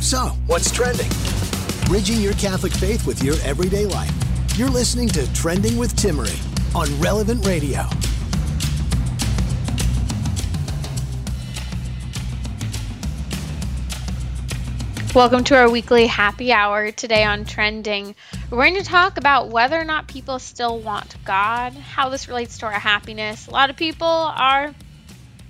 So, what's trending? Bridging your Catholic faith with your everyday life. You're listening to Trending with Timmerie on Relevant Radio. Welcome to our weekly happy hour today on Trending. We're going to talk about whether or not people still want God, how this relates to our happiness. A lot of people are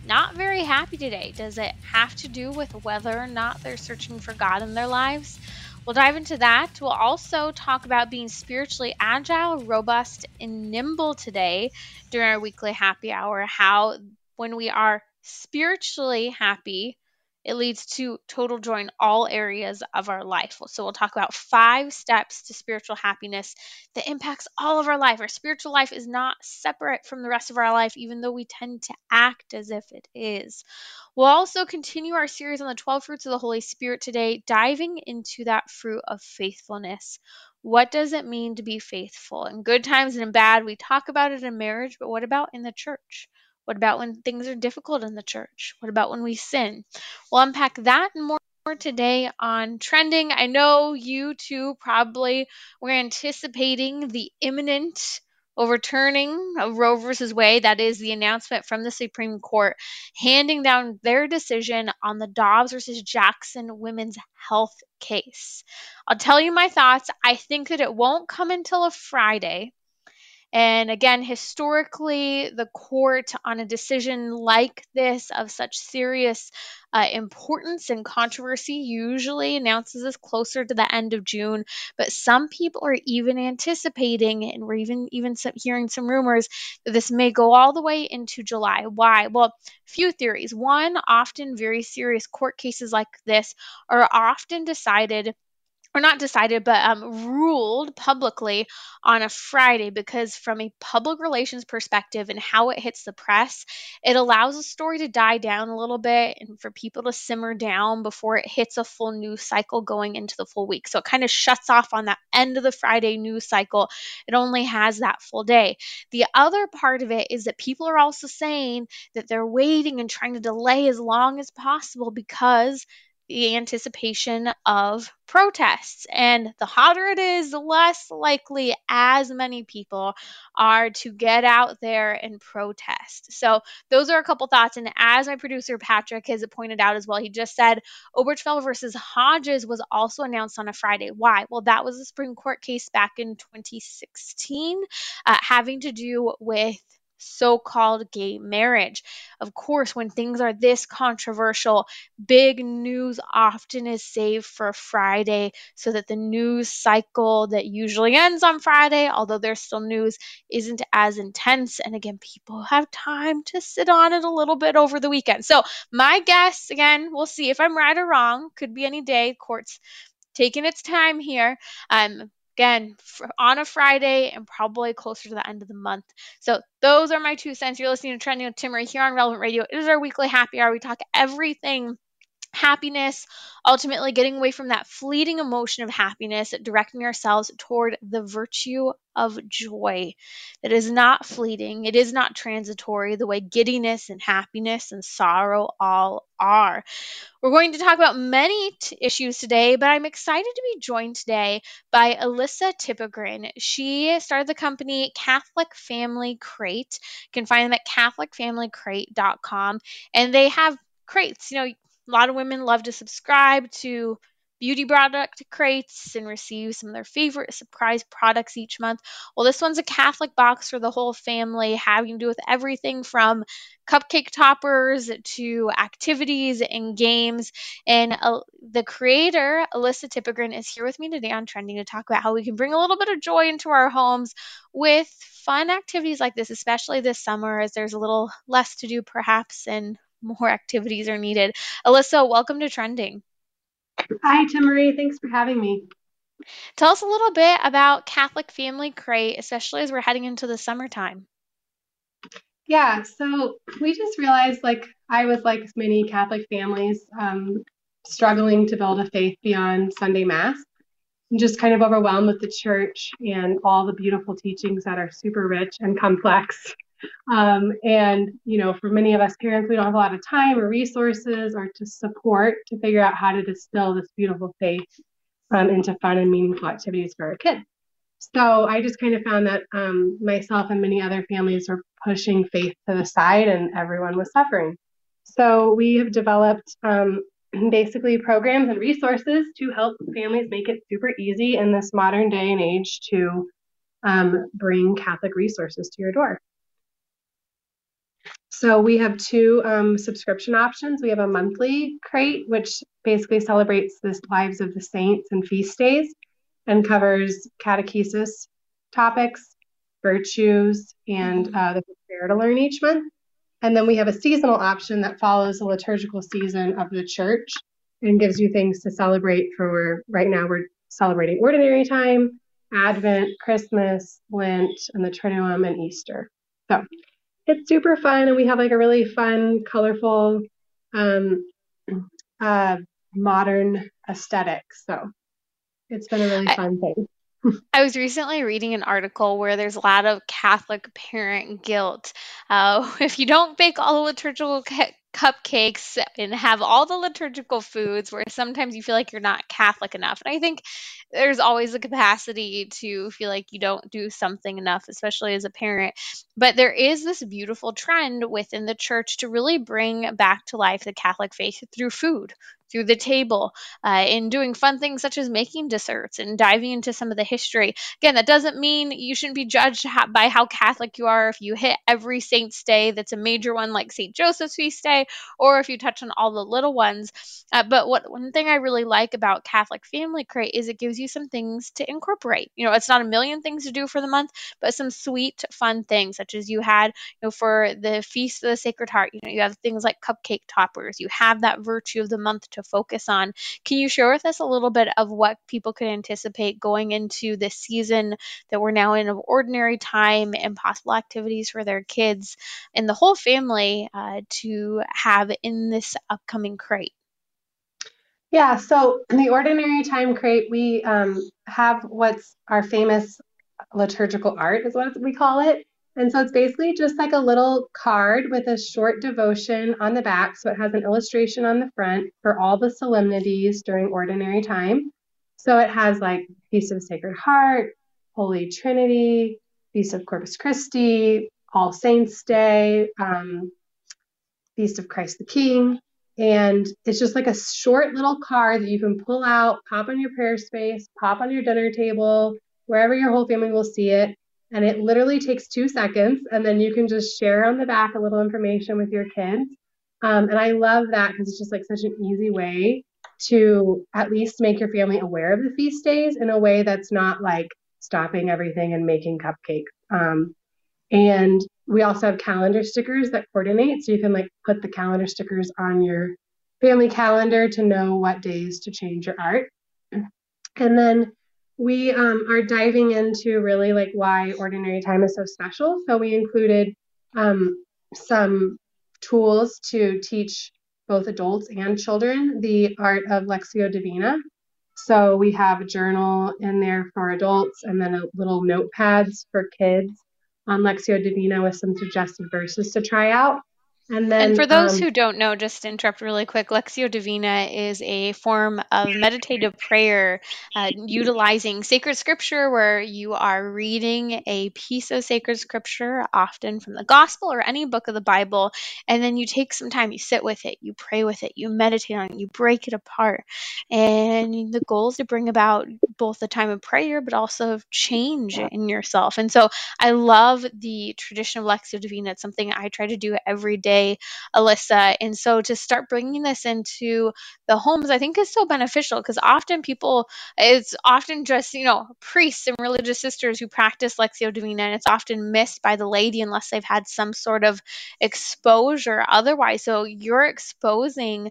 not very happy today. Does it have to do with whether or not they're searching for God in their lives? We'll dive into that. We'll also talk about being spiritually agile, robust, and nimble today during our weekly happy hour. How, when we are spiritually happy, it leads to total joy in all areas of our life. So we'll talk about five steps to spiritual happiness that impacts all of our life. Our spiritual life is not separate from the rest of our life, even though we tend to act as if it is. We'll also continue our series on the 12 fruits of the Holy Spirit today, diving into that fruit of faithfulness. What does it mean to be faithful? In good times and in bad, we talk about it in marriage, but what about in the church? What about when things are difficult in the church? What about when we sin? We'll unpack that and more today on trending. I know you too probably were anticipating the imminent overturning of Roe versus Wade. That is the announcement from the Supreme Court handing down their decision on the Dobbs versus Jackson women's health case. I'll tell you my thoughts. I think that it won't come until a Friday. And again, historically, the court on a decision like this of such serious uh, importance and controversy usually announces this closer to the end of June. But some people are even anticipating, and we're even even some, hearing some rumors that this may go all the way into July. Why? Well, few theories. One, often very serious court cases like this are often decided or not decided, but um, ruled publicly on a Friday because, from a public relations perspective and how it hits the press, it allows a story to die down a little bit and for people to simmer down before it hits a full news cycle going into the full week. So it kind of shuts off on that end of the Friday news cycle. It only has that full day. The other part of it is that people are also saying that they're waiting and trying to delay as long as possible because the anticipation of protests. And the hotter it is, the less likely as many people are to get out there and protest. So, those are a couple thoughts. And as my producer Patrick has pointed out as well, he just said Obergefell versus Hodges was also announced on a Friday. Why? Well, that was a Supreme Court case back in 2016 uh, having to do with so called gay marriage. Of course, when things are this controversial, big news often is saved for Friday so that the news cycle that usually ends on Friday, although there's still news, isn't as intense. And again, people have time to sit on it a little bit over the weekend. So, my guess, again, we'll see if I'm right or wrong, could be any day. Court's taking its time here. Um, again on a Friday and probably closer to the end of the month. So those are my two cents. You're listening to Trending with Timmerie here on Relevant Radio. It is our weekly happy hour. We talk everything happiness, ultimately getting away from that fleeting emotion of happiness, directing ourselves toward the virtue of joy that is not fleeting, it is not transitory, the way giddiness and happiness and sorrow all are. We're going to talk about many t- issues today, but I'm excited to be joined today by Alyssa Tippegren. She started the company Catholic Family Crate. You can find them at CatholicFamilyCrate.com, and they have crates. You know, a lot of women love to subscribe to beauty product crates and receive some of their favorite surprise products each month. Well, this one's a Catholic box for the whole family, having to do with everything from cupcake toppers to activities and games. And uh, the creator, Alyssa Tippegren, is here with me today on Trending to talk about how we can bring a little bit of joy into our homes with fun activities like this, especially this summer as there's a little less to do perhaps and more activities are needed. Alyssa, welcome to Trending. Hi, Timmerie. Thanks for having me. Tell us a little bit about Catholic Family Crate, especially as we're heading into the summertime. Yeah, so we just realized, like I was like many Catholic families, um, struggling to build a faith beyond Sunday Mass, and just kind of overwhelmed with the church and all the beautiful teachings that are super rich and complex. Um, and, you know, for many of us parents, we don't have a lot of time or resources or to support to figure out how to distill this beautiful faith um, into fun and meaningful activities for our kids. So I just kind of found that um, myself and many other families were pushing faith to the side and everyone was suffering. So we have developed um, basically programs and resources to help families make it super easy in this modern day and age to um, bring Catholic resources to your door. So we have two um, subscription options. We have a monthly crate, which basically celebrates the lives of the saints and feast days and covers catechesis topics, virtues, and mm-hmm. uh, the prayer to learn each month. And then we have a seasonal option that follows the liturgical season of the church and gives you things to celebrate for right now we're celebrating ordinary time, Advent, Christmas, Lent, and the Triduum and Easter. So it's super fun and we have like a really fun, colorful, um, uh, modern aesthetic. So it's been a really fun I, thing. I was recently reading an article where there's a lot of Catholic parent guilt. Uh, if you don't bake all the liturgical ca- cupcakes and have all the liturgical foods, where sometimes you feel like you're not Catholic enough. And I think there's always a capacity to feel like you don't do something enough, especially as a parent. But there is this beautiful trend within the church to really bring back to life the Catholic faith through food, through the table uh, in doing fun things such as making desserts and diving into some of the history. Again, that doesn't mean you shouldn't be judged by how Catholic you are if you hit every saint's day that's a major one like St. Joseph's feast day, or if you touch on all the little ones. Uh, but what one thing I really like about Catholic Family Crate is it gives you some things to incorporate. You know, it's not a million things to do for the month, but some sweet, fun things such as you had, you know, for the Feast of the Sacred Heart. You know, you have things like cupcake toppers. You have that virtue of the month to focus on. Can you share with us a little bit of what people could anticipate going into this season that we're now in of ordinary time and possible activities for their kids and the whole family uh, to have in this upcoming crate? Yeah, so in the ordinary time crate, we um, have what's our famous liturgical art, is what we call it. And so it's basically just like a little card with a short devotion on the back. So it has an illustration on the front for all the solemnities during ordinary time. So it has like Feast of Sacred Heart, Holy Trinity, Feast of Corpus Christi, All Saints Day, um, Feast of Christ the King. And it's just like a short little card that you can pull out, pop on your prayer space, pop on your dinner table, wherever your whole family will see it and it literally takes two seconds and then you can just share on the back a little information with your kids. Um, and i love that because it's just like such an easy way to at least make your family aware of the feast days in a way that's not like stopping everything and making cupcakes. Um, and we also have calendar stickers that coordinate so you can like put the calendar stickers on your family calendar to know what days to change your art. And then we um, are diving into really like why ordinary time is so special. So we included um, some tools to teach both adults and children the art of Lectio Divina. So we have a journal in there for adults and then a little notepads for kids on Lectio Divina with some suggested verses to try out. And then, and for those um, who don't know, just to interrupt really quick, Lectio Divina is a form of meditative prayer uh, utilizing sacred scripture where you are reading a piece of sacred scripture, often from the gospel or any book of the Bible, and then you take some time, you sit with it, you pray with it, you meditate on it, you break it apart. And the goal is to bring about both the time of prayer, but also of change in yourself. And so I love the tradition of Lectio Divina. It's something I try to do every day Alyssa. And so to start bringing this into the homes, I think is so beneficial because often people, it's often just, you know, priests and religious sisters who practice Lectio Divina, and it's often missed by the laity unless they've had some sort of exposure otherwise. So you're exposing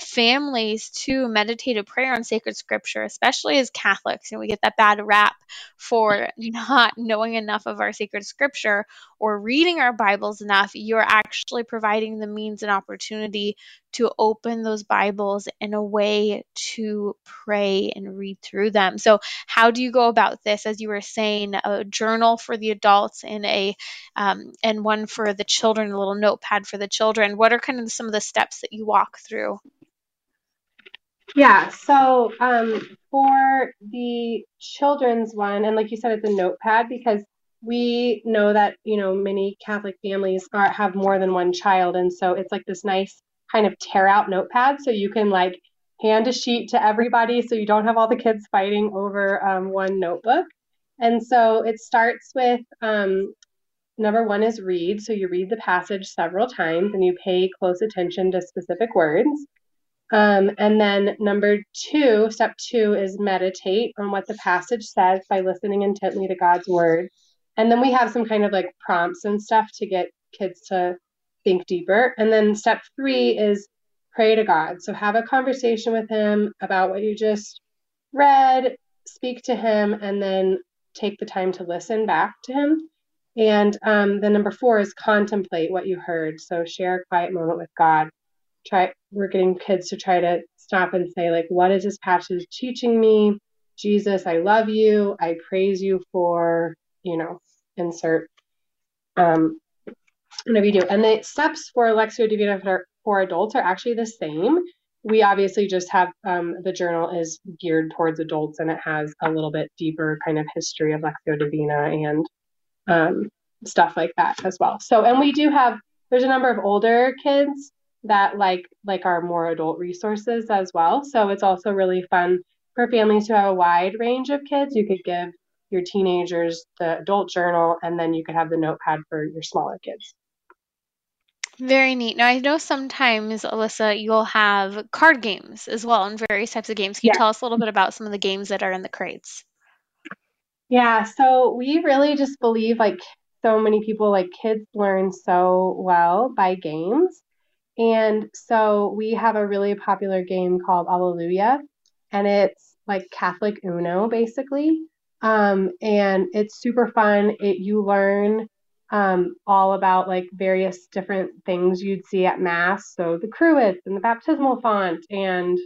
families to meditative prayer on sacred scripture, especially as Catholics. Know, we get that bad rap for not knowing enough of our sacred scripture or reading our Bibles enough. You're actually providing the means and opportunity to open those Bibles in a way to pray and read through them. So, how do you go about this? As you were saying, a journal for the adults and a um, and one for the children, a little notepad for the children. What are kind of some of the steps that you walk through? Yeah, so um, for the children's one, and like you said, it's a notepad because we know that you know many Catholic families are have more than one child, and so it's like this nice kind of tear out notepad, so you can like hand a sheet to everybody, so you don't have all the kids fighting over um, one notebook. And so it starts with um, number one is read, so you read the passage several times and you pay close attention to specific words. Um, and then number two, step two is meditate on what the passage says by listening intently to God's word. And then we have some kind of like prompts and stuff to get kids to think deeper. And then step three is pray to God. So have a conversation with Him about what you just read, speak to Him, and then take the time to listen back to Him. And um, the number four is contemplate what you heard. So share a quiet moment with God. Try. We're getting kids to try to stop and say like, "What is this passage teaching me?" Jesus, I love you. I praise you for you know insert um, whatever you do. And the steps for Lectio Divina for, for adults are actually the same. We obviously just have um, the journal is geared towards adults and it has a little bit deeper kind of history of Lectio Divina and um, stuff like that as well. So, and we do have there's a number of older kids that like like our more adult resources as well. So it's also really fun for families who have a wide range of kids. You could give your teenagers the adult journal, and then you could have the notepad for your smaller kids. Very neat. Now, I know sometimes, Alyssa, you'll have card games as well and various types of games. Can you Yeah. tell us a little bit about some of the games that are in the crates? Yeah, so we really just believe like so many people like kids learn so well by games. And so we have a really popular game called Alleluia, and it's like Catholic Uno basically. Um, and it's super fun. It you learn um, all about like various different things you'd see at mass. So the cruets and the baptismal font and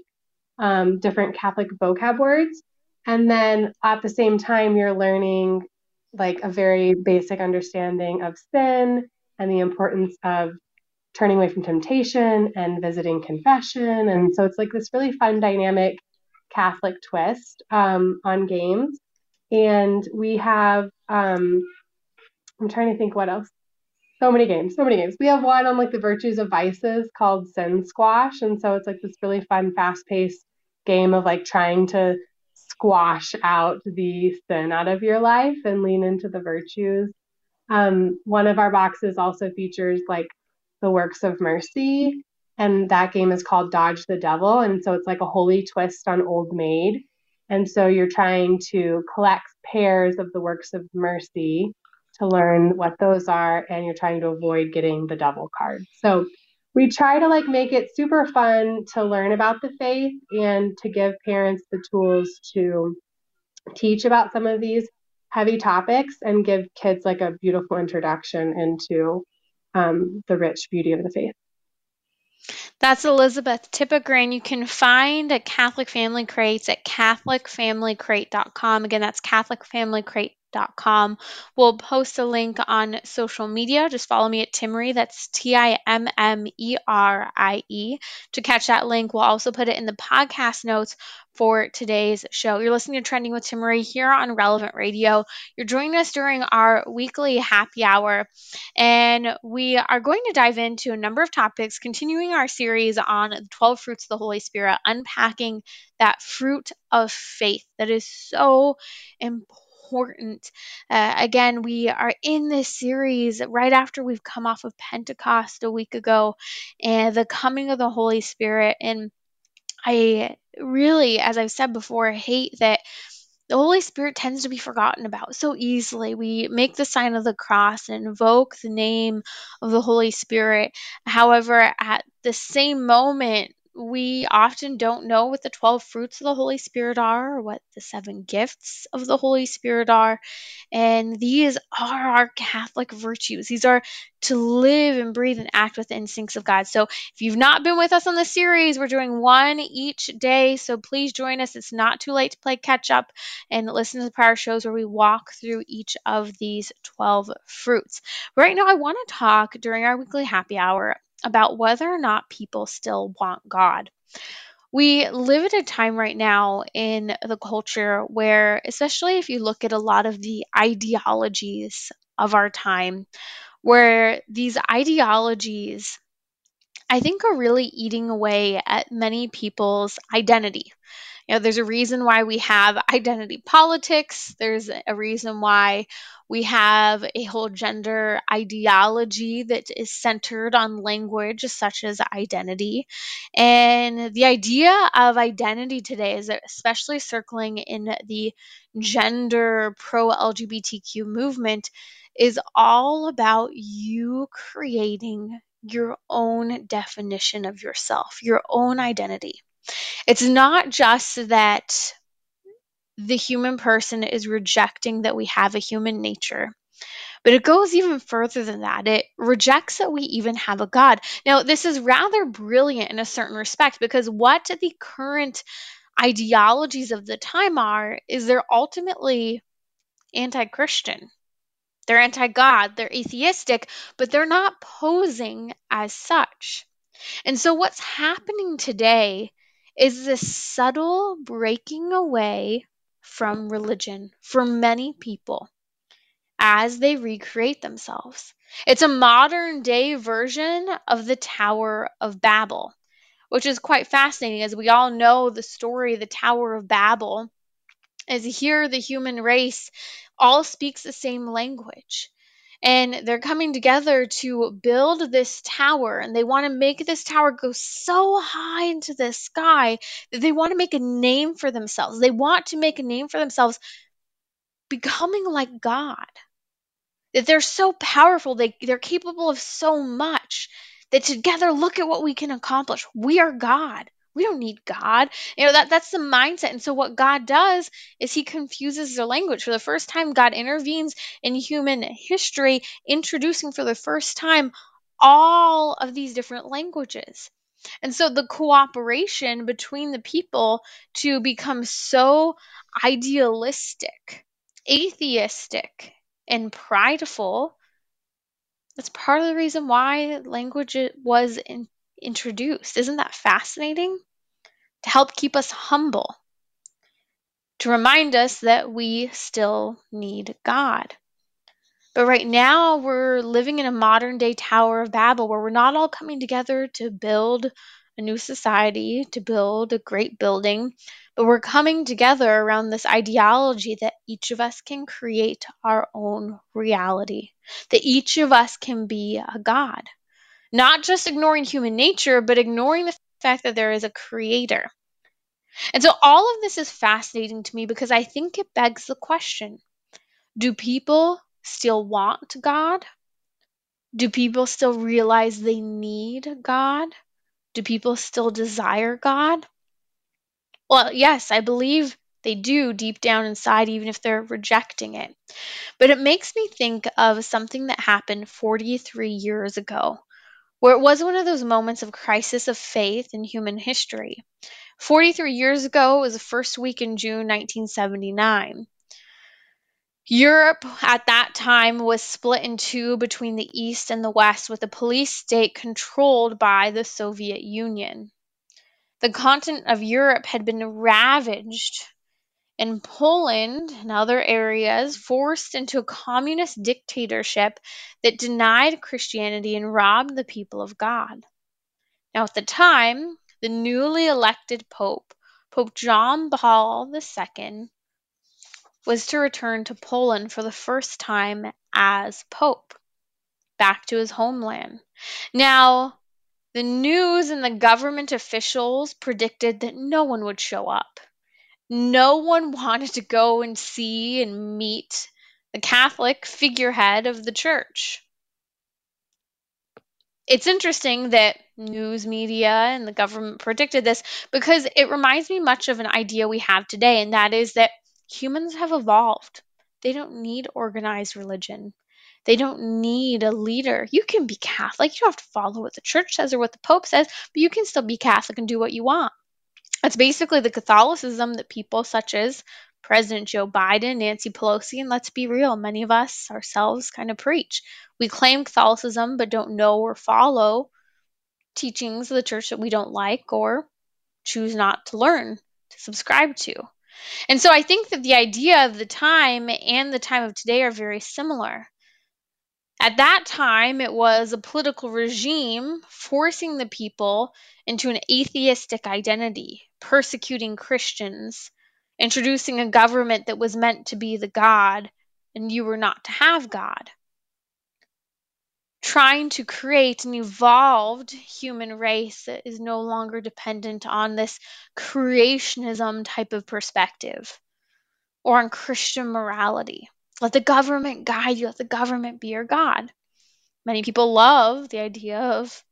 um, different Catholic vocab words. And then at the same time, you're learning like a very basic understanding of sin and the importance of turning away from temptation and visiting confession. And so it's like this really fun, dynamic Catholic twist um, on games. And we have, um, I'm trying to think what else. So many games, so many games. We have one on like the virtues of vices called Sin Squash. And so it's like this really fun, fast paced game of like trying to squash out the sin out of your life and lean into the virtues. Um, one of our boxes also features like the works of mercy, and that game is called Dodge the Devil. And so it's like a holy twist on Old Maid. And so you're trying to collect pairs of the works of mercy to learn what those are, and you're trying to avoid getting the devil card. So we try to like make it super fun to learn about the faith and to give parents the tools to teach about some of these heavy topics and give kids like a beautiful introduction into um, the rich beauty of the faith. That's Elizabeth Tippegren. You can find at Catholic Family Crates at CatholicFamilyCrate.com. Again, that's CatholicFamilyCrate com. We'll post a link on social media. Just follow me at Timmerie. That's T I M M E R I E to catch that link. We'll also put it in the podcast notes for today's show. You're listening to Trending with Timmerie here on Relevant Radio. You're joining us during our weekly happy hour, and we are going to dive into a number of topics, continuing our series on the 12 fruits of the Holy Spirit, unpacking that fruit of faith that is so important. Uh, again, we are in this series right after we've come off of Pentecost a week ago and the coming of the Holy Spirit. And I really, as I've said before, hate that the Holy Spirit tends to be forgotten about so easily. We make the sign of the cross and invoke the name of the Holy Spirit. However, at the same moment, we often don't know what the 12 fruits of the Holy Spirit are or what the seven gifts of the Holy Spirit are. And these are our Catholic virtues. These are to live and breathe and act with the instincts of God. So if you've not been with us on the series, we're doing one each day. So please join us. It's not too late to play catch up and listen to the prior shows where we walk through each of these 12 fruits. Right now, I want to talk during our weekly happy hour about whether or not people still want God. We live at a time right now in the culture where, especially if you look at a lot of the ideologies of our time, where these ideologies, I think, are really eating away at many people's identity. You know, there's a reason why we have identity politics. There's a reason why we have a whole gender ideology that is centered on language such as identity. And the idea of identity today is especially circling in the gender pro LGBTQ movement is all about you creating your own definition of yourself, your own identity. It's not just that the human person is rejecting that we have a human nature. But it goes even further than that. It rejects that we even have a God. Now, this is rather brilliant in a certain respect because what the current ideologies of the time are is they're ultimately anti Christian. They're anti God, they're atheistic, but they're not posing as such. And so, what's happening today is this subtle breaking away from religion for many people as they recreate themselves. It's a modern day version of the Tower of Babel, which is quite fascinating as we all know the story the Tower of Babel. As here, the human race all speaks the same language. And they're coming together to build this tower and they want to make this tower go so high into the sky that they want to make a name for themselves. They want to make a name for themselves becoming like god. That they're so powerful they, they're capable of so much that together look at what we can accomplish. We are god we don't need God. You know, that that's the mindset. And so what God does is he confuses their language. For the first time, God intervenes in human history, introducing for the first time all of these different languages. And so the cooperation between the people to become so idealistic, atheistic, and prideful, that's part of the reason why language was in, introduced. Isn't that fascinating? To help keep us humble, to remind us that we still need God. But right now, we're living in a modern day Tower of Babel where we're not all coming together to build a new society, to build a great building, but we're coming together around this ideology that each of us can create our own reality, that each of us can be a God. Not just ignoring human nature, but ignoring the fact that there is a creator. And so all of this is fascinating to me because I think it begs the question do people still want God? Do people still realize they need God? Do people still desire God? Well, yes, I believe they do deep down inside, even if they're rejecting it. But it makes me think of something that happened 43 years ago where it was one of those moments of crisis of faith in human history. 43 years ago it was the first week in June 1979. Europe at that time was split in two between the East and the West, with a police state controlled by the Soviet Union. The continent of Europe had been ravaged, and Poland and other areas forced into a communist dictatorship that denied Christianity and robbed the people of God. Now, at the time, the newly elected Pope, Pope John Paul II, was to return to Poland for the first time as Pope, back to his homeland. Now, the news and the government officials predicted that no one would show up. No one wanted to go and see and meet the Catholic figurehead of the church. It's interesting that news media and the government predicted this because it reminds me much of an idea we have today, and that is that humans have evolved. They don't need organized religion. They don't need a leader. You can be Catholic. You don't have to follow what the church says or what the Pope says, but you can still be Catholic and do what you want. That's basically the Catholicism that people such as President Joe Biden, Nancy Pelosi, and let's be real, many of us ourselves kind of preach. We claim Catholicism but don't know or follow teachings of the church that we don't like or choose not to learn to subscribe to. And so I think that the idea of the time and the time of today are very similar. At that time, it was a political regime forcing the people into an atheistic identity, persecuting Christians, introducing a government that was meant to be the God, and you were not to have God. Trying to create an evolved human race that is no longer dependent on this creationism type of perspective or on Christian morality. Let the government guide you, let the government be your God. Many people love the idea of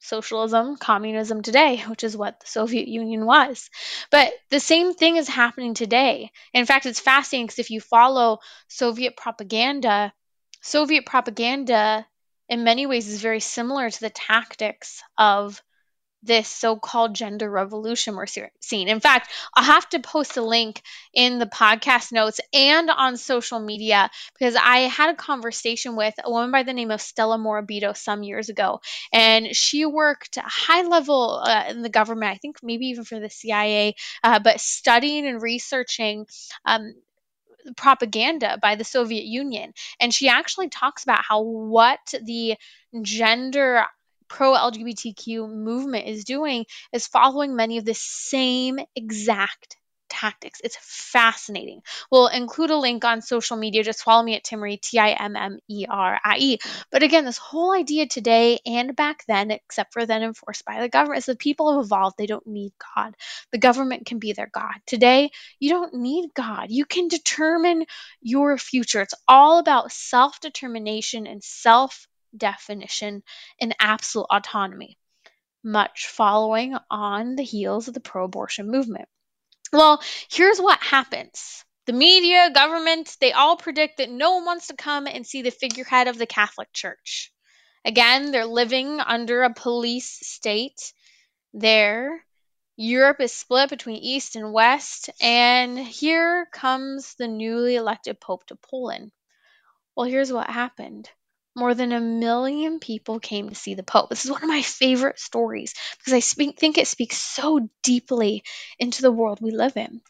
socialism, communism today, which is what the Soviet Union was. But the same thing is happening today. In fact, it's fascinating because if you follow Soviet propaganda, Soviet propaganda in many ways is very similar to the tactics of this so-called gender revolution we're seeing. In fact, I'll have to post a link in the podcast notes and on social media because I had a conversation with a woman by the name of Stella Morabito some years ago, and she worked high level uh, in the government. I think maybe even for the CIA, uh, but studying and researching. Um, propaganda by the Soviet Union. And she actually talks about how what the gender pro LGBTQ movement is doing is following many of the same exact tactics. It's fascinating. We'll include a link on social media. Just follow me at Timmerie, T I M M E R I E. But again, this whole idea today and back then, except for then enforced by the government, is that people have evolved. They don't need God. The government can be their God. Today, you don't need God. You can determine your future. It's all about self determination and self definition and absolute autonomy, much following on the heels of the pro abortion movement. Well, here's what happens. The media, government, they all predict that no one wants to come and see the figurehead of the Catholic Church. Again, they're living under a police state there. Europe is split between East and West, and here comes the newly elected Pope to Poland. Well, here's what happened more than a million people came to see the Pope. This is one of my favorite stories because I speak, think it speaks so deeply into the world we live in.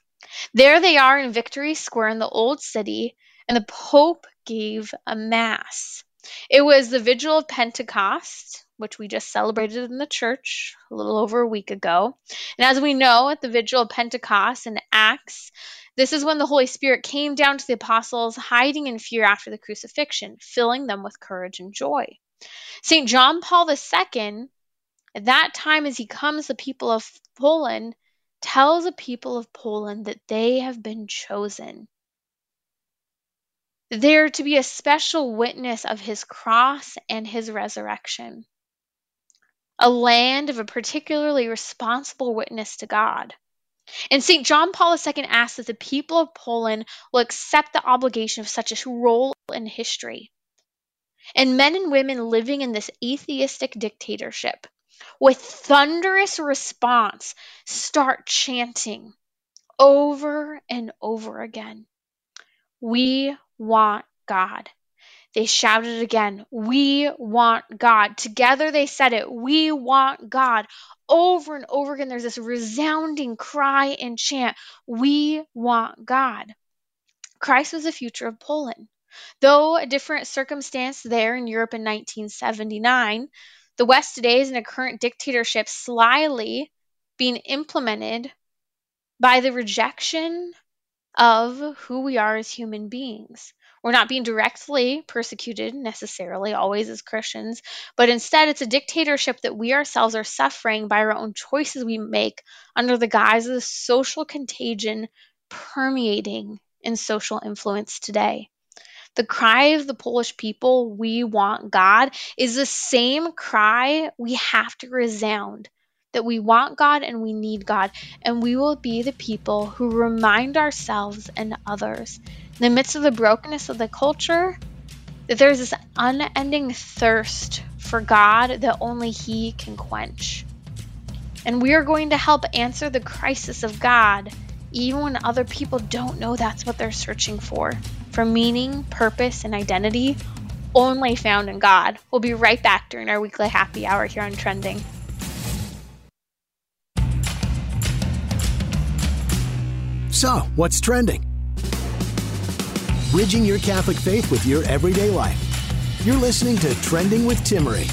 There they are in Victory Square in the Old City, and the Pope gave a Mass. It was the Vigil of Pentecost, which we just celebrated in the church a little over a week ago. And as we know, at the Vigil of Pentecost in Acts, this is when the Holy Spirit came down to the apostles, hiding in fear after the crucifixion, filling them with courage and joy. St. John Paul II, at that time as he comes the people of Poland, tells the people of Poland that they have been chosen. They're to be a special witness of his cross and his resurrection, a land of a particularly responsible witness to God. And St. John Paul II asks that the people of Poland will accept the obligation of such a role in history. And men and women living in this atheistic dictatorship, with thunderous response, start chanting over and over again We want God. They shouted again, We want God. Together they said it, We want God. Over and over again, there's this resounding cry and chant, We want God. Christ was the future of Poland. Though a different circumstance there in Europe in 1979, the West today is in a current dictatorship slyly being implemented by the rejection of who we are as human beings. We're not being directly persecuted necessarily, always as Christians, but instead it's a dictatorship that we ourselves are suffering by our own choices we make under the guise of the social contagion permeating in social influence today. The cry of the Polish people, we want God, is the same cry we have to resound that we want God and we need God, and we will be the people who remind ourselves and others in the midst of the brokenness of the culture that there's this unending thirst for God that only He can quench. And we are going to help answer the crisis of God even when other people don't know that's what they're searching for for meaning, purpose, and identity only found in God. We'll be right back during our weekly happy hour here on Trending. So, what's trending? Bridging your Catholic faith with your everyday life. You're listening to Trending with Timmerie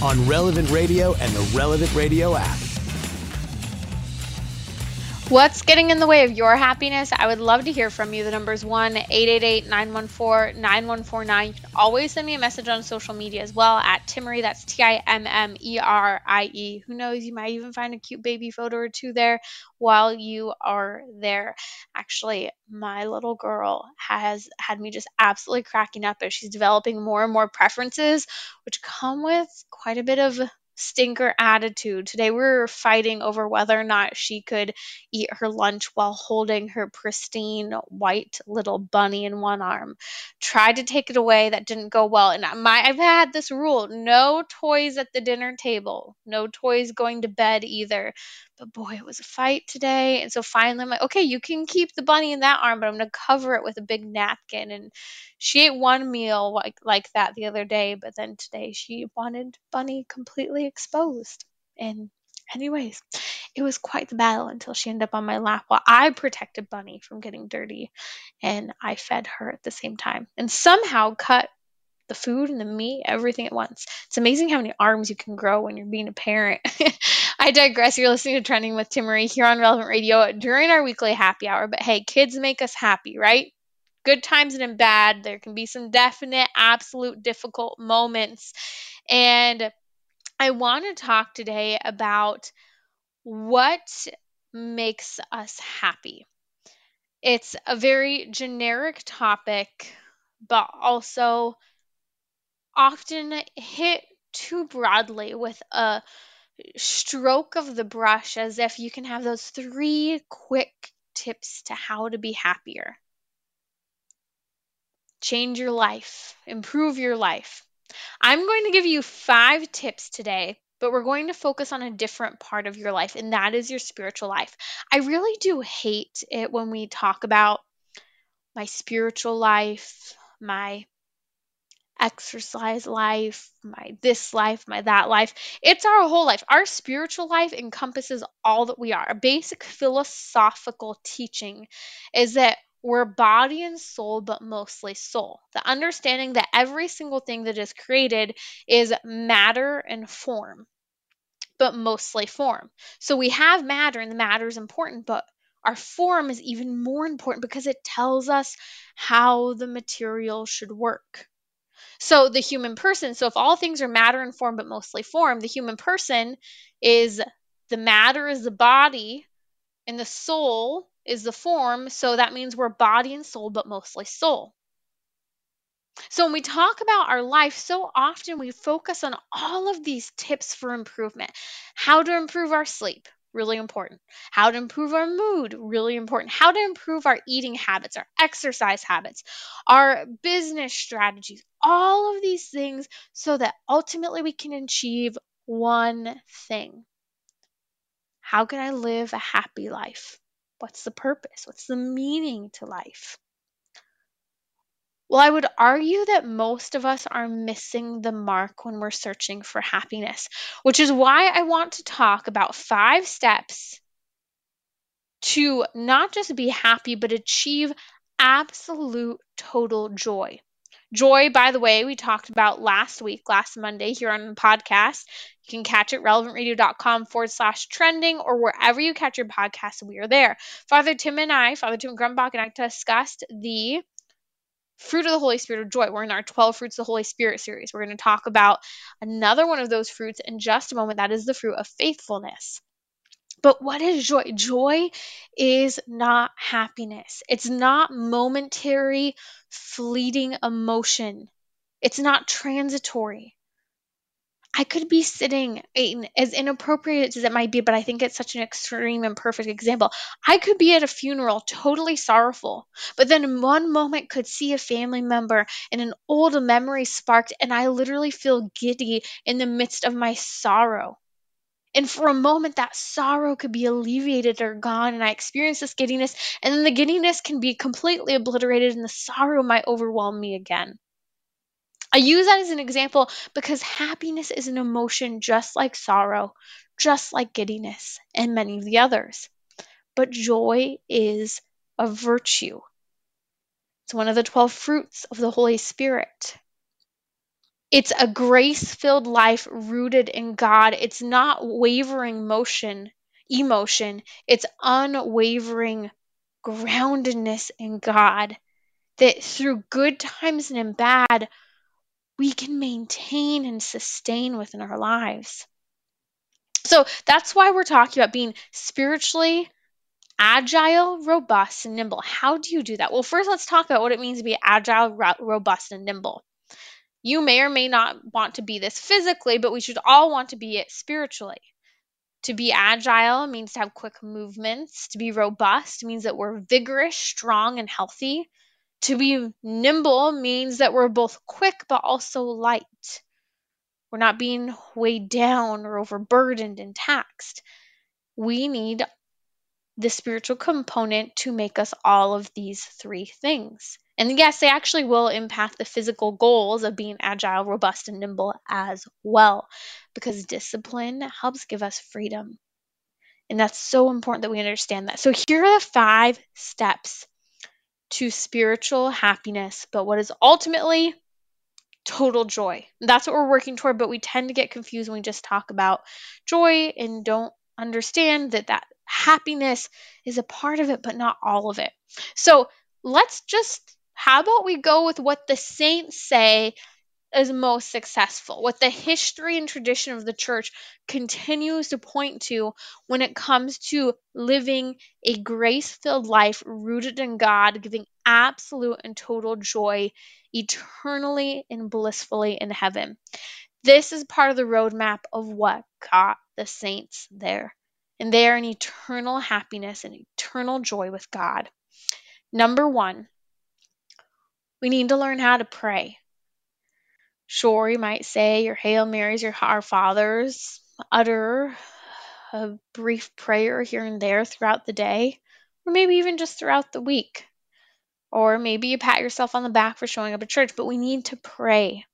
on Relevant Radio and the Relevant Radio app. What's getting in the way of your happiness? I would love to hear from you. The number is 1 888 914 9149. You can always send me a message on social media as well at Timmerie. That's T I M M E R I E. Who knows? You might even find a cute baby photo or two there while you are there. Actually, my little girl has had me just absolutely cracking up as she's developing more and more preferences, which come with quite a bit of stinker attitude. Today we were fighting over whether or not she could eat her lunch while holding her pristine white little bunny in one arm. Tried to take it away, that didn't go well. And my I've had this rule, no toys at the dinner table. No toys going to bed either. But boy, it was a fight today. And so finally I'm like, okay, you can keep the bunny in that arm, but I'm gonna cover it with a big napkin and she ate one meal like like that the other day, but then today she wanted Bunny completely exposed. And anyways, it was quite the battle until she ended up on my lap while I protected Bunny from getting dirty and I fed her at the same time and somehow cut the food and the meat, everything at once. It's amazing how many arms you can grow when you're being a parent. I digress. You're listening to Trending with Timmerie here on Relevant Radio during our weekly happy hour. But hey, kids make us happy, right? good times and in bad. There can be some definite, absolute difficult moments. And I want to talk today about what makes us happy. It's a very generic topic, but also often hit too broadly with a stroke of the brush as if you can have those three quick tips to how to be happier change your life, improve your life. I'm going to give you five tips today, but we're going to focus on a different part of your life, and that is your spiritual life. I really do hate it when we talk about my spiritual life, my exercise life, my this life, my that life. It's our whole life. Our spiritual life encompasses all that we are. A basic philosophical teaching is that we're body and soul, but mostly soul. The understanding that every single thing that is created is matter and form, but mostly form. So we have matter, and the matter is important, but our form is even more important because it tells us how the material should work. So the human person, so if all things are matter and form, but mostly form, the human person is the matter is the body, and the soul is the form, so that means we're body and soul, but mostly soul. So when we talk about our life, so often we focus on all of these tips for improvement. How to improve our sleep, really important. How to improve our mood, really important. How to improve our eating habits, our exercise habits, our business strategies, all of these things so that ultimately we can achieve one thing. How can I live a happy life? What's the purpose? What's the meaning to life? Well, I would argue that most of us are missing the mark when we're searching for happiness, which is why I want to talk about five steps to not just be happy, but achieve absolute total joy. Joy, by the way, we talked about last week, last Monday here on the podcast. You can catch it relevantradio.com forward slash trending or wherever you catch your podcast. We are there. Father Tim and I, Father Tim Grumbach, and I discussed the fruit of the Holy Spirit of joy. We're in our 12 fruits of the Holy Spirit series. We're going to talk about another one of those fruits in just a moment. That is the fruit of faithfulness. But what is joy? Joy is not happiness. It's not momentary, fleeting emotion. It's not transitory. I could be sitting, in, as inappropriate as it might be, but I think it's such an extreme and perfect example. I could be at a funeral totally sorrowful, but then in one moment could see a family member and an old memory sparked, and I literally feel giddy in the midst of my sorrow. And for a moment, that sorrow could be alleviated or gone, and I experience this giddiness, and then the giddiness can be completely obliterated, and the sorrow might overwhelm me again. I use that as an example because happiness is an emotion just like sorrow, just like giddiness, and many of the others. But joy is a virtue. It's one of the 12 fruits of the Holy Spirit. It's a grace filled life rooted in God. It's not wavering motion, emotion. It's unwavering groundedness in God. That through good times and in bad, we can maintain and sustain within our lives. So that's why we're talking about being spiritually agile, robust, and nimble. How do you do that? Well, first, let's talk about what it means to be agile, robust, and nimble. You may or may not want to be this physically, but we should all want to be it spiritually. To be agile means to have quick movements. To be robust means that we're vigorous, strong, and healthy. To be nimble means that we're both quick but also light. We're not being weighed down or overburdened and taxed. We need the spiritual component to make us all of these three things. And yes, they actually will impact the physical goals of being agile, robust, and nimble as well, because discipline helps give us freedom. And that's so important that we understand that. So, here are the five steps to spiritual happiness, but what is ultimately total joy. That's what we're working toward, but we tend to get confused when we just talk about joy and don't understand that that happiness is a part of it, but not all of it. So, let's just how about we go with what the saints say is most successful, what the history and tradition of the church continues to point to when it comes to living a grace filled life rooted in God, giving absolute and total joy eternally and blissfully in heaven. This is part of the roadmap of what got the saints there. And they are in eternal happiness and eternal joy with God. Number one, we need to learn how to pray. Sure, you might say your Hail Marys, your Our Fathers, utter a brief prayer here and there throughout the day, or maybe even just throughout the week. Or maybe you pat yourself on the back for showing up at church, but we need to pray.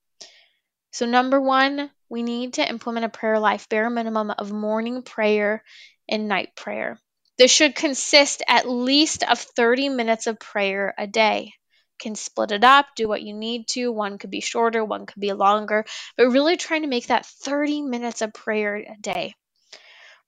So, number one, we need to implement a prayer life, bare minimum of morning prayer and night prayer. This should consist at least of 30 minutes of prayer a day can split it up, do what you need to. One could be shorter, one could be longer, but really trying to make that 30 minutes of prayer a day.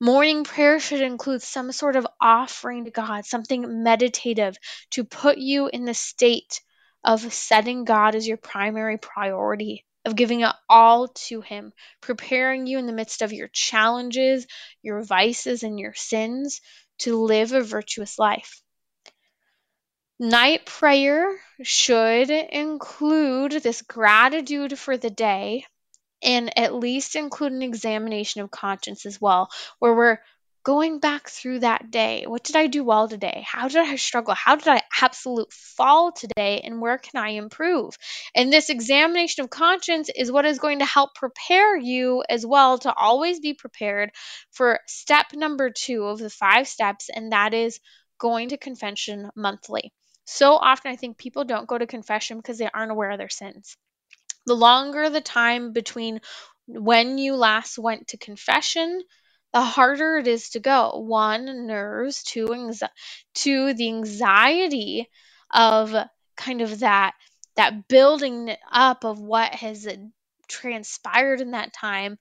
Morning prayer should include some sort of offering to God, something meditative to put you in the state of setting God as your primary priority, of giving it all to Him, preparing you in the midst of your challenges, your vices, and your sins to live a virtuous life. Night prayer should include this gratitude for the day and at least include an examination of conscience as well, where we're going back through that day. What did I do well today? How did I struggle? How did I absolute fall today? And where can I improve? And this examination of conscience is what is going to help prepare you as well to always be prepared for step number two of the five steps, and that is going to confession monthly. So often, I think people don't go to confession because they aren't aware of their sins. The longer the time between when you last went to confession, the harder it is to go. One, nerves, two, anxi- two the anxiety of kind of that that building up of what has transpired in that time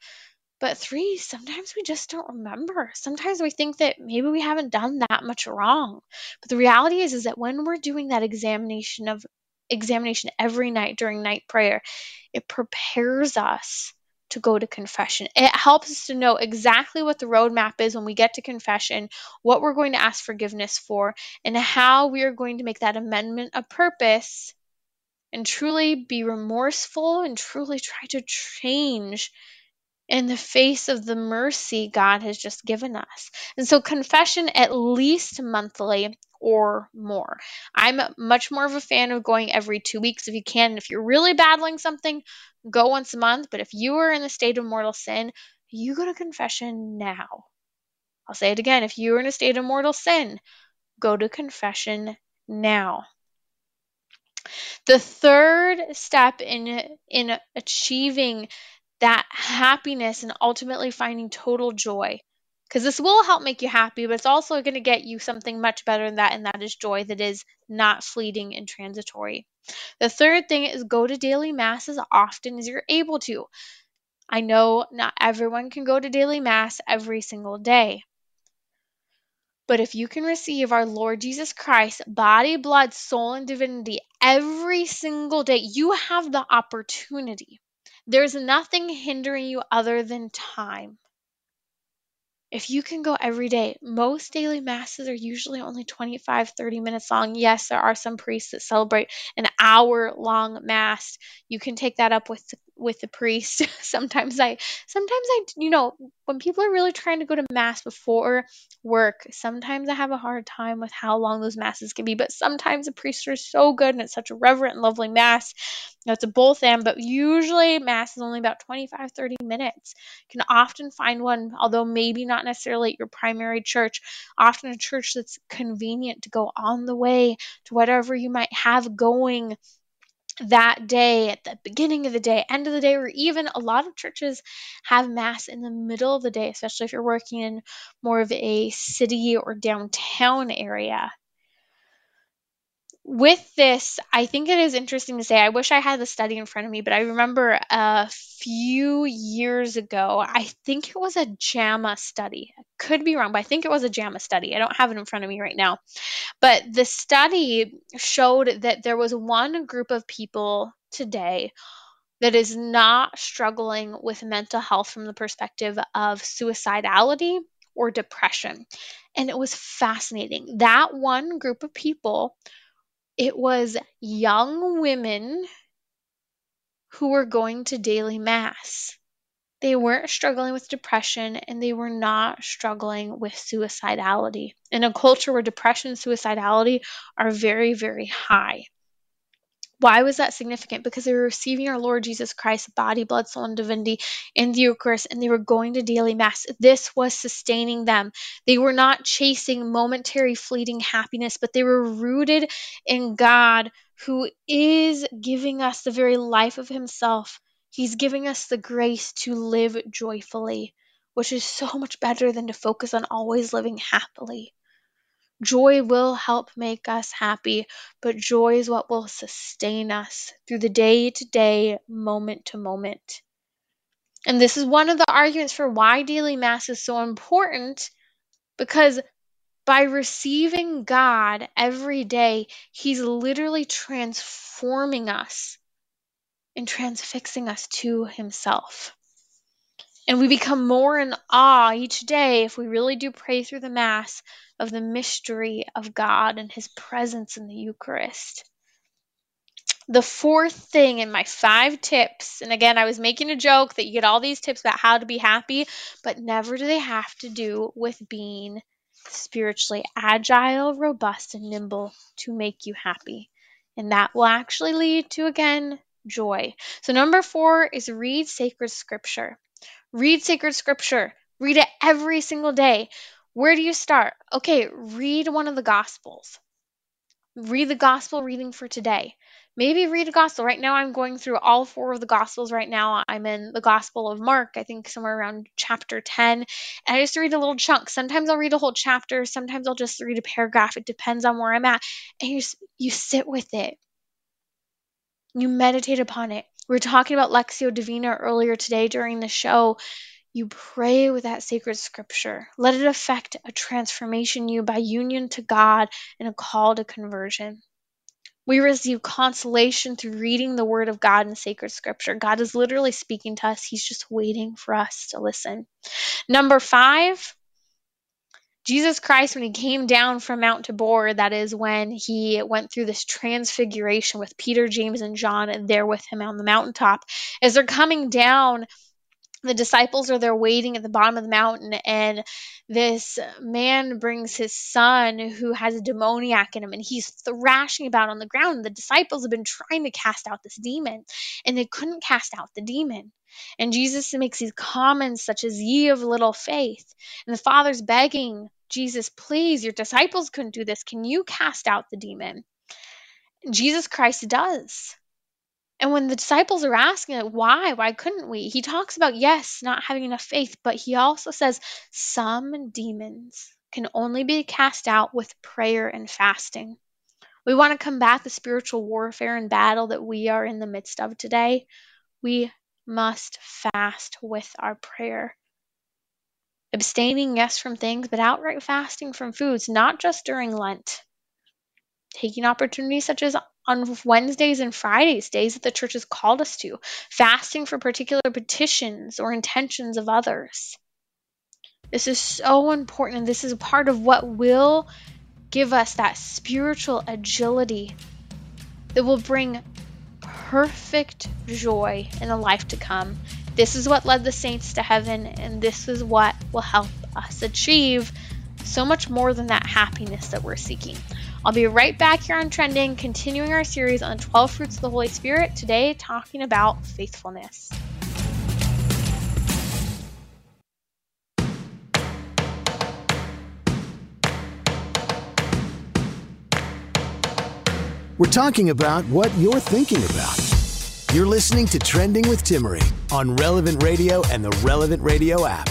but three, sometimes we just don't remember. Sometimes we think that maybe we haven't done that much wrong. But the reality is is that when we're doing that examination of examination every night during night prayer, it prepares us to go to confession. It helps us to know exactly what the roadmap is when we get to confession, what we're going to ask forgiveness for, and how we are going to make that amendment a purpose and truly be remorseful and truly try to change in the face of the mercy God has just given us. And so, confession at least monthly or more. I'm much more of a fan of going every two weeks if you can. If you're really battling something, go once a month. But if you are in the state of mortal sin, you go to confession now. I'll say it again. If you're in a state of mortal sin, go to confession now. The third step in in achieving that happiness and ultimately finding total joy. Because this will help make you happy, but it's also going to get you something much better than that, and that is joy that is not fleeting and transitory. The third thing is go to daily mass as often as you're able to. I know not everyone can go to daily mass every single day. But if you can receive our Lord Jesus Christ, body, blood, soul, and divinity every single day, you have the opportunity there's nothing hindering you other than time. If you can go every day, most daily masses are usually only 25, 30 minutes long. Yes, there are some priests that celebrate an hour long mass. You can take that up with the, with the priest. sometimes I sometimes I you know, when people are really trying to go to mass before work, sometimes I have a hard time with how long those masses can be, but sometimes the priests are so good and it's such a reverent and lovely mass. That's a both and, but usually mass is only about 25, 30 minutes. You can often find one, although maybe not necessarily at your primary church, often a church that's convenient to go on the way to whatever you might have going that day, at the beginning of the day, end of the day, or even a lot of churches have Mass in the middle of the day, especially if you're working in more of a city or downtown area with this, I think it is interesting to say. I wish I had the study in front of me, but I remember a few years ago, I think it was a JAMA study. I could be wrong, but I think it was a JAMA study. I don't have it in front of me right now. But the study showed that there was one group of people today that is not struggling with mental health from the perspective of suicidality or depression. And it was fascinating. That one group of people it was young women who were going to daily mass. They weren't struggling with depression and they were not struggling with suicidality. In a culture where depression and suicidality are very, very high. Why was that significant? Because they were receiving our Lord Jesus Christ, body, blood, soul, and divinity in the Eucharist, and they were going to daily Mass. This was sustaining them. They were not chasing momentary, fleeting happiness, but they were rooted in God, who is giving us the very life of Himself. He's giving us the grace to live joyfully, which is so much better than to focus on always living happily. Joy will help make us happy, but joy is what will sustain us through the day to day, moment to moment. And this is one of the arguments for why daily Mass is so important because by receiving God every day, He's literally transforming us and transfixing us to Himself. And we become more in awe each day if we really do pray through the Mass of the mystery of God and His presence in the Eucharist. The fourth thing in my five tips, and again, I was making a joke that you get all these tips about how to be happy, but never do they have to do with being spiritually agile, robust, and nimble to make you happy. And that will actually lead to, again, joy. So, number four is read sacred scripture. Read sacred scripture. Read it every single day. Where do you start? Okay, read one of the Gospels. Read the gospel reading for today. Maybe read a gospel. Right now, I'm going through all four of the gospels right now. I'm in the Gospel of Mark, I think somewhere around chapter 10. And I just read a little chunk. Sometimes I'll read a whole chapter, sometimes I'll just read a paragraph. It depends on where I'm at. And you, you sit with it, you meditate upon it. We were talking about Lectio Divina earlier today during the show. You pray with that sacred scripture. Let it affect a transformation you by union to God and a call to conversion. We receive consolation through reading the Word of God in sacred scripture. God is literally speaking to us, He's just waiting for us to listen. Number five, Jesus Christ, when he came down from Mount Tabor, that is when he went through this transfiguration with Peter, James, and John, and there with him on the mountaintop. As they're coming down, the disciples are there waiting at the bottom of the mountain and this man brings his son who has a demoniac in him and he's thrashing about on the ground the disciples have been trying to cast out this demon and they couldn't cast out the demon and jesus makes these comments such as ye of little faith and the father's begging jesus please your disciples couldn't do this can you cast out the demon jesus christ does and when the disciples are asking, like, why? Why couldn't we? He talks about, yes, not having enough faith, but he also says some demons can only be cast out with prayer and fasting. We want to combat the spiritual warfare and battle that we are in the midst of today. We must fast with our prayer. Abstaining, yes, from things, but outright fasting from foods, not just during Lent. Taking opportunities such as on Wednesdays and Fridays, days that the church has called us to, fasting for particular petitions or intentions of others. This is so important, and this is a part of what will give us that spiritual agility that will bring perfect joy in the life to come. This is what led the saints to heaven, and this is what will help us achieve so much more than that happiness that we're seeking. I'll be right back here on Trending, continuing our series on the 12 fruits of the Holy Spirit, today talking about faithfulness. We're talking about what you're thinking about. You're listening to Trending with Timmerie on Relevant Radio and the Relevant Radio app.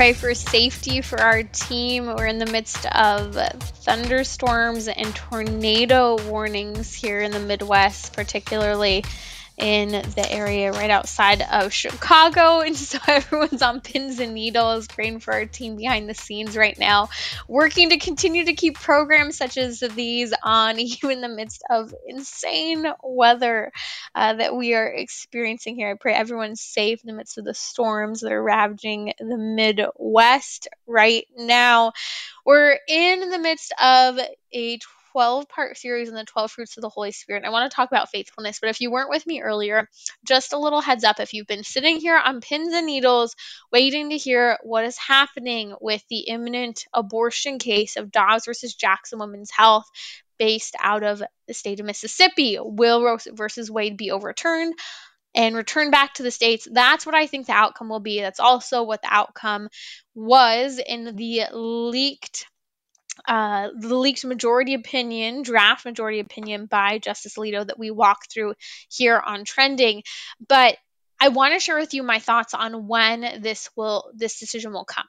pray for safety for our team. We're in the midst of thunderstorms and tornado warnings here in the Midwest, particularly in the area right outside of Chicago. And so everyone's on pins and needles, praying for our team behind the scenes right now, working to continue to keep programs such as these on, even in the midst of insane weather uh, that we are experiencing here. I pray everyone's safe in the midst of the storms that are ravaging the Midwest right now. We're in the midst of a 12 part series on the 12 fruits of the Holy Spirit. I want to talk about faithfulness, but if you weren't with me earlier, just a little heads up if you've been sitting here on pins and needles waiting to hear what is happening with the imminent abortion case of Dobbs versus Jackson Women's Health based out of the state of Mississippi, will Roe versus Wade be overturned? and return back to the states. That's what I think the outcome will be. That's also what the outcome was in the leaked uh, the leaked majority opinion, draft majority opinion by Justice Alito that we walk through here on trending. But I want to share with you my thoughts on when this will this decision will come.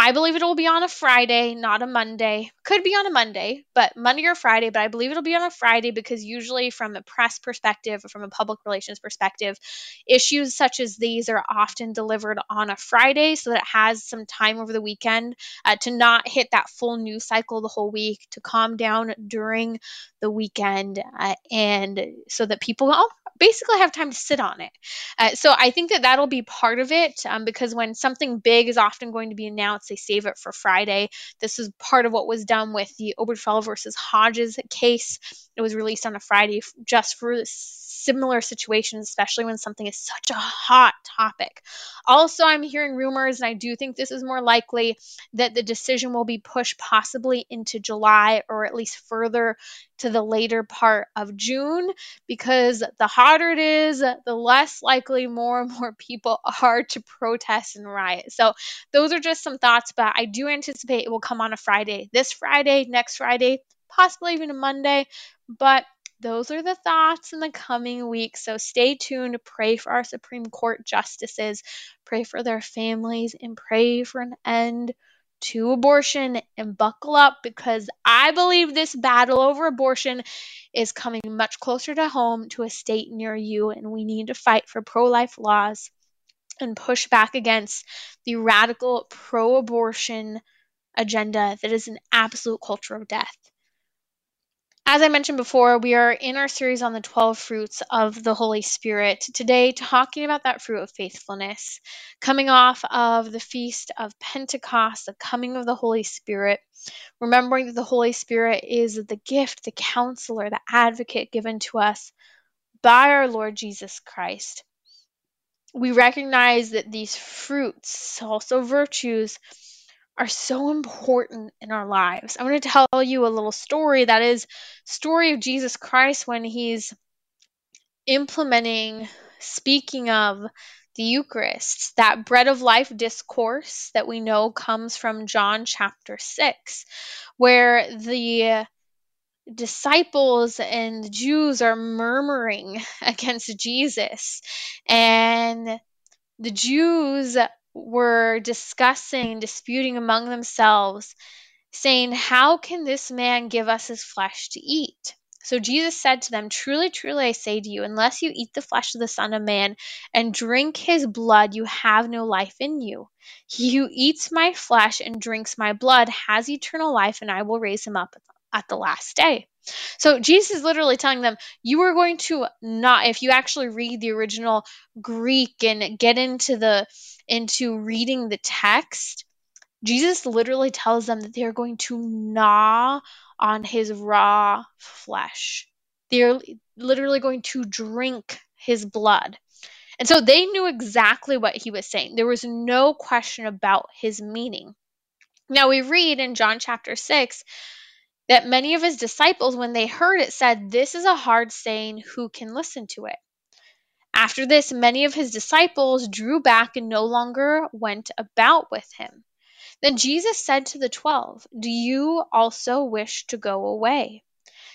I believe it will be on a Friday, not a Monday. Could be on a Monday, but Monday or Friday, but I believe it'll be on a Friday because usually from a press perspective or from a public relations perspective, issues such as these are often delivered on a Friday so that it has some time over the weekend uh, to not hit that full news cycle the whole week, to calm down during the weekend, uh, and so that people, oh, basically have time to sit on it. Uh, so I think that that'll be part of it um, because when something big is often going to be announced, they save it for Friday. This is part of what was done with the Obergefell versus Hodges case. It was released on a Friday just for similar situations, especially when something is such a hot topic. Also, I'm hearing rumors, and I do think this is more likely that the decision will be pushed possibly into July or at least further to the later part of June because the hotter it is, the less likely more and more people are to protest and riot. So, those are just some thoughts, but I do anticipate it will come on a Friday. This Friday, next Friday, possibly even a Monday, but those are the thoughts in the coming weeks. So stay tuned. Pray for our Supreme Court justices, pray for their families, and pray for an end to abortion and buckle up because I believe this battle over abortion is coming much closer to home to a state near you, and we need to fight for pro life laws and push back against the radical pro abortion agenda that is an absolute culture of death. As I mentioned before, we are in our series on the 12 fruits of the Holy Spirit. Today, talking about that fruit of faithfulness, coming off of the feast of Pentecost, the coming of the Holy Spirit, remembering that the Holy Spirit is the gift, the counselor, the advocate given to us by our Lord Jesus Christ. We recognize that these fruits, also virtues, are so important in our lives. I'm going to tell you a little story that is story of Jesus Christ when he's implementing speaking of the Eucharist, that bread of life discourse that we know comes from John chapter 6, where the disciples and the Jews are murmuring against Jesus. And the Jews were discussing, disputing among themselves, saying, How can this man give us his flesh to eat? So Jesus said to them, Truly, truly, I say to you, unless you eat the flesh of the Son of Man and drink his blood, you have no life in you. He who eats my flesh and drinks my blood has eternal life, and I will raise him up at the last day. So Jesus is literally telling them, you are going to not, if you actually read the original Greek and get into the into reading the text, Jesus literally tells them that they're going to gnaw on his raw flesh. They're literally going to drink his blood. And so they knew exactly what he was saying. There was no question about his meaning. Now we read in John chapter 6 that many of his disciples, when they heard it, said, This is a hard saying, who can listen to it? After this, many of his disciples drew back and no longer went about with him. Then Jesus said to the twelve, Do you also wish to go away?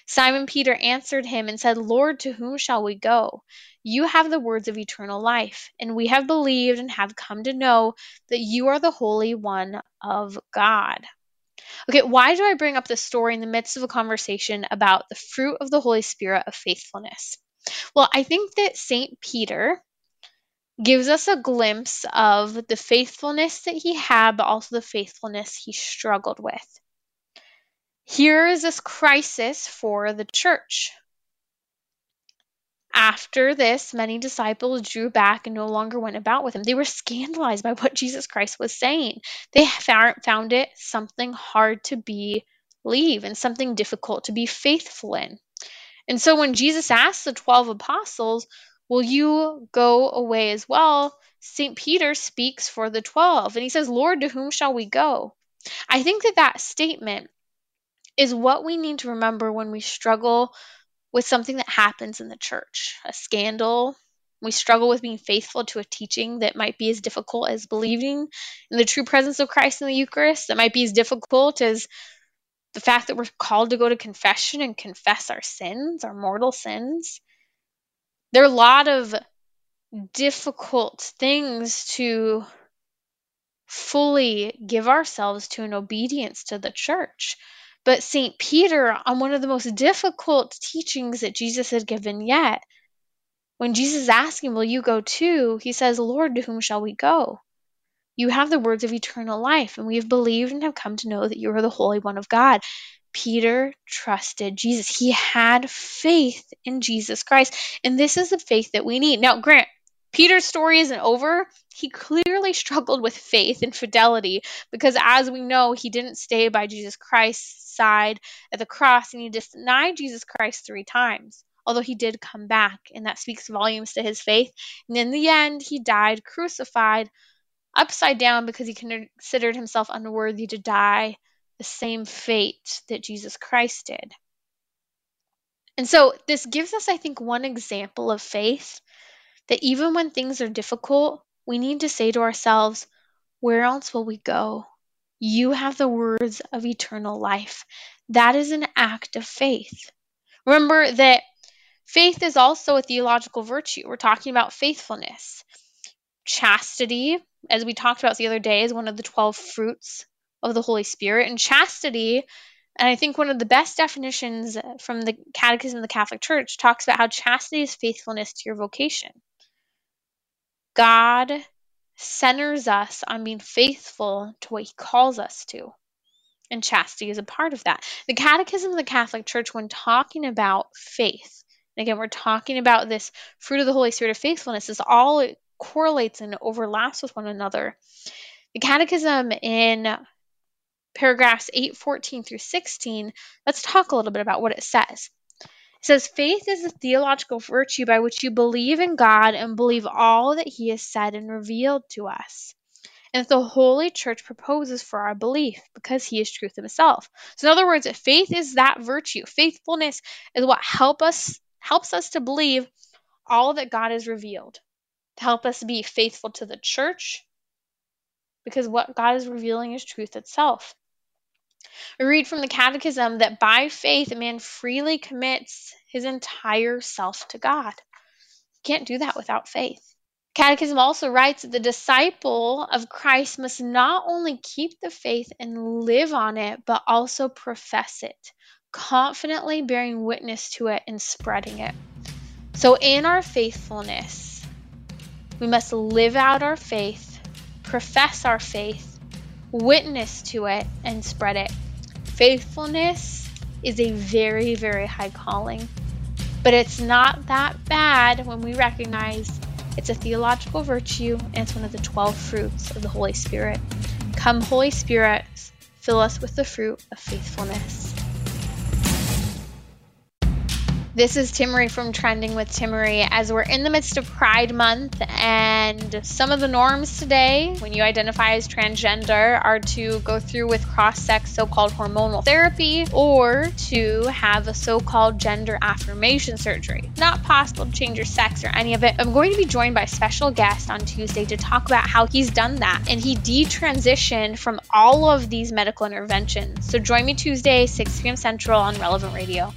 Simon Peter answered him and said, Lord, to whom shall we go? You have the words of eternal life, and we have believed and have come to know that you are the Holy One of God. Okay, why do I bring up this story in the midst of a conversation about the fruit of the Holy Spirit of faithfulness? Well, I think that St. Peter gives us a glimpse of the faithfulness that he had, but also the faithfulness he struggled with. Here is this crisis for the church. After this, many disciples drew back and no longer went about with him. They were scandalized by what Jesus Christ was saying. They found it something hard to believe and something difficult to be faithful in. And so when Jesus asked the 12 apostles, Will you go away as well? St. Peter speaks for the 12 and he says, Lord, to whom shall we go? I think that that statement is what we need to remember when we struggle with something that happens in the church, a scandal. We struggle with being faithful to a teaching that might be as difficult as believing in the true presence of Christ in the Eucharist, that might be as difficult as the fact that we're called to go to confession and confess our sins, our mortal sins. There are a lot of difficult things to fully give ourselves to in obedience to the church. But St. Peter, on one of the most difficult teachings that Jesus had given yet, when Jesus asked him, Will you go too? He says, Lord, to whom shall we go? You have the words of eternal life, and we have believed and have come to know that you are the Holy One of God. Peter trusted Jesus. He had faith in Jesus Christ. And this is the faith that we need. Now, Grant, Peter's story isn't over. He clearly struggled with faith and fidelity because, as we know, he didn't stay by Jesus Christ's side at the cross and he denied Jesus Christ three times. although he did come back, and that speaks volumes to his faith. And in the end, he died crucified upside down because he considered himself unworthy to die the same fate that Jesus Christ did. And so this gives us, I think, one example of faith that even when things are difficult, we need to say to ourselves, Where else will we go? You have the words of eternal life. That is an act of faith. Remember that faith is also a theological virtue. We're talking about faithfulness. Chastity, as we talked about the other day, is one of the 12 fruits of the Holy Spirit. And chastity and I think one of the best definitions from the Catechism of the Catholic Church talks about how chastity is faithfulness to your vocation. God centers us on being faithful to what he calls us to. And chastity is a part of that. The Catechism of the Catholic Church, when talking about faith, and again, we're talking about this fruit of the Holy Spirit of faithfulness, is all correlates and overlaps with one another. The Catechism in paragraphs 8, 14 through 16, let's talk a little bit about what it says. It says, Faith is a theological virtue by which you believe in God and believe all that He has said and revealed to us. And the Holy Church proposes for our belief because He is truth Himself. So, in other words, faith is that virtue. Faithfulness is what help us helps us to believe all that God has revealed, to help us be faithful to the church, because what God is revealing is truth itself. We read from the Catechism that by faith a man freely commits his entire self to God. You can't do that without faith. Catechism also writes that the disciple of Christ must not only keep the faith and live on it, but also profess it, confidently bearing witness to it and spreading it. So, in our faithfulness, we must live out our faith, profess our faith, witness to it, and spread it. Faithfulness is a very, very high calling, but it's not that bad when we recognize it's a theological virtue and it's one of the 12 fruits of the Holy Spirit. Come, Holy Spirit, fill us with the fruit of faithfulness. This is Timmerie from Trending with Timmerie as we're in the midst of Pride Month, and some of the norms today, when you identify as transgender, are to go through with cross sex so called hormonal therapy or to have a so called gender affirmation surgery. Not possible to change your sex or any of it. I'm going to be joined by a special guest on Tuesday to talk about how he's done that and he detransitioned from all of these medical interventions. So join me Tuesday, 6 p.m. Central on Relevant Radio.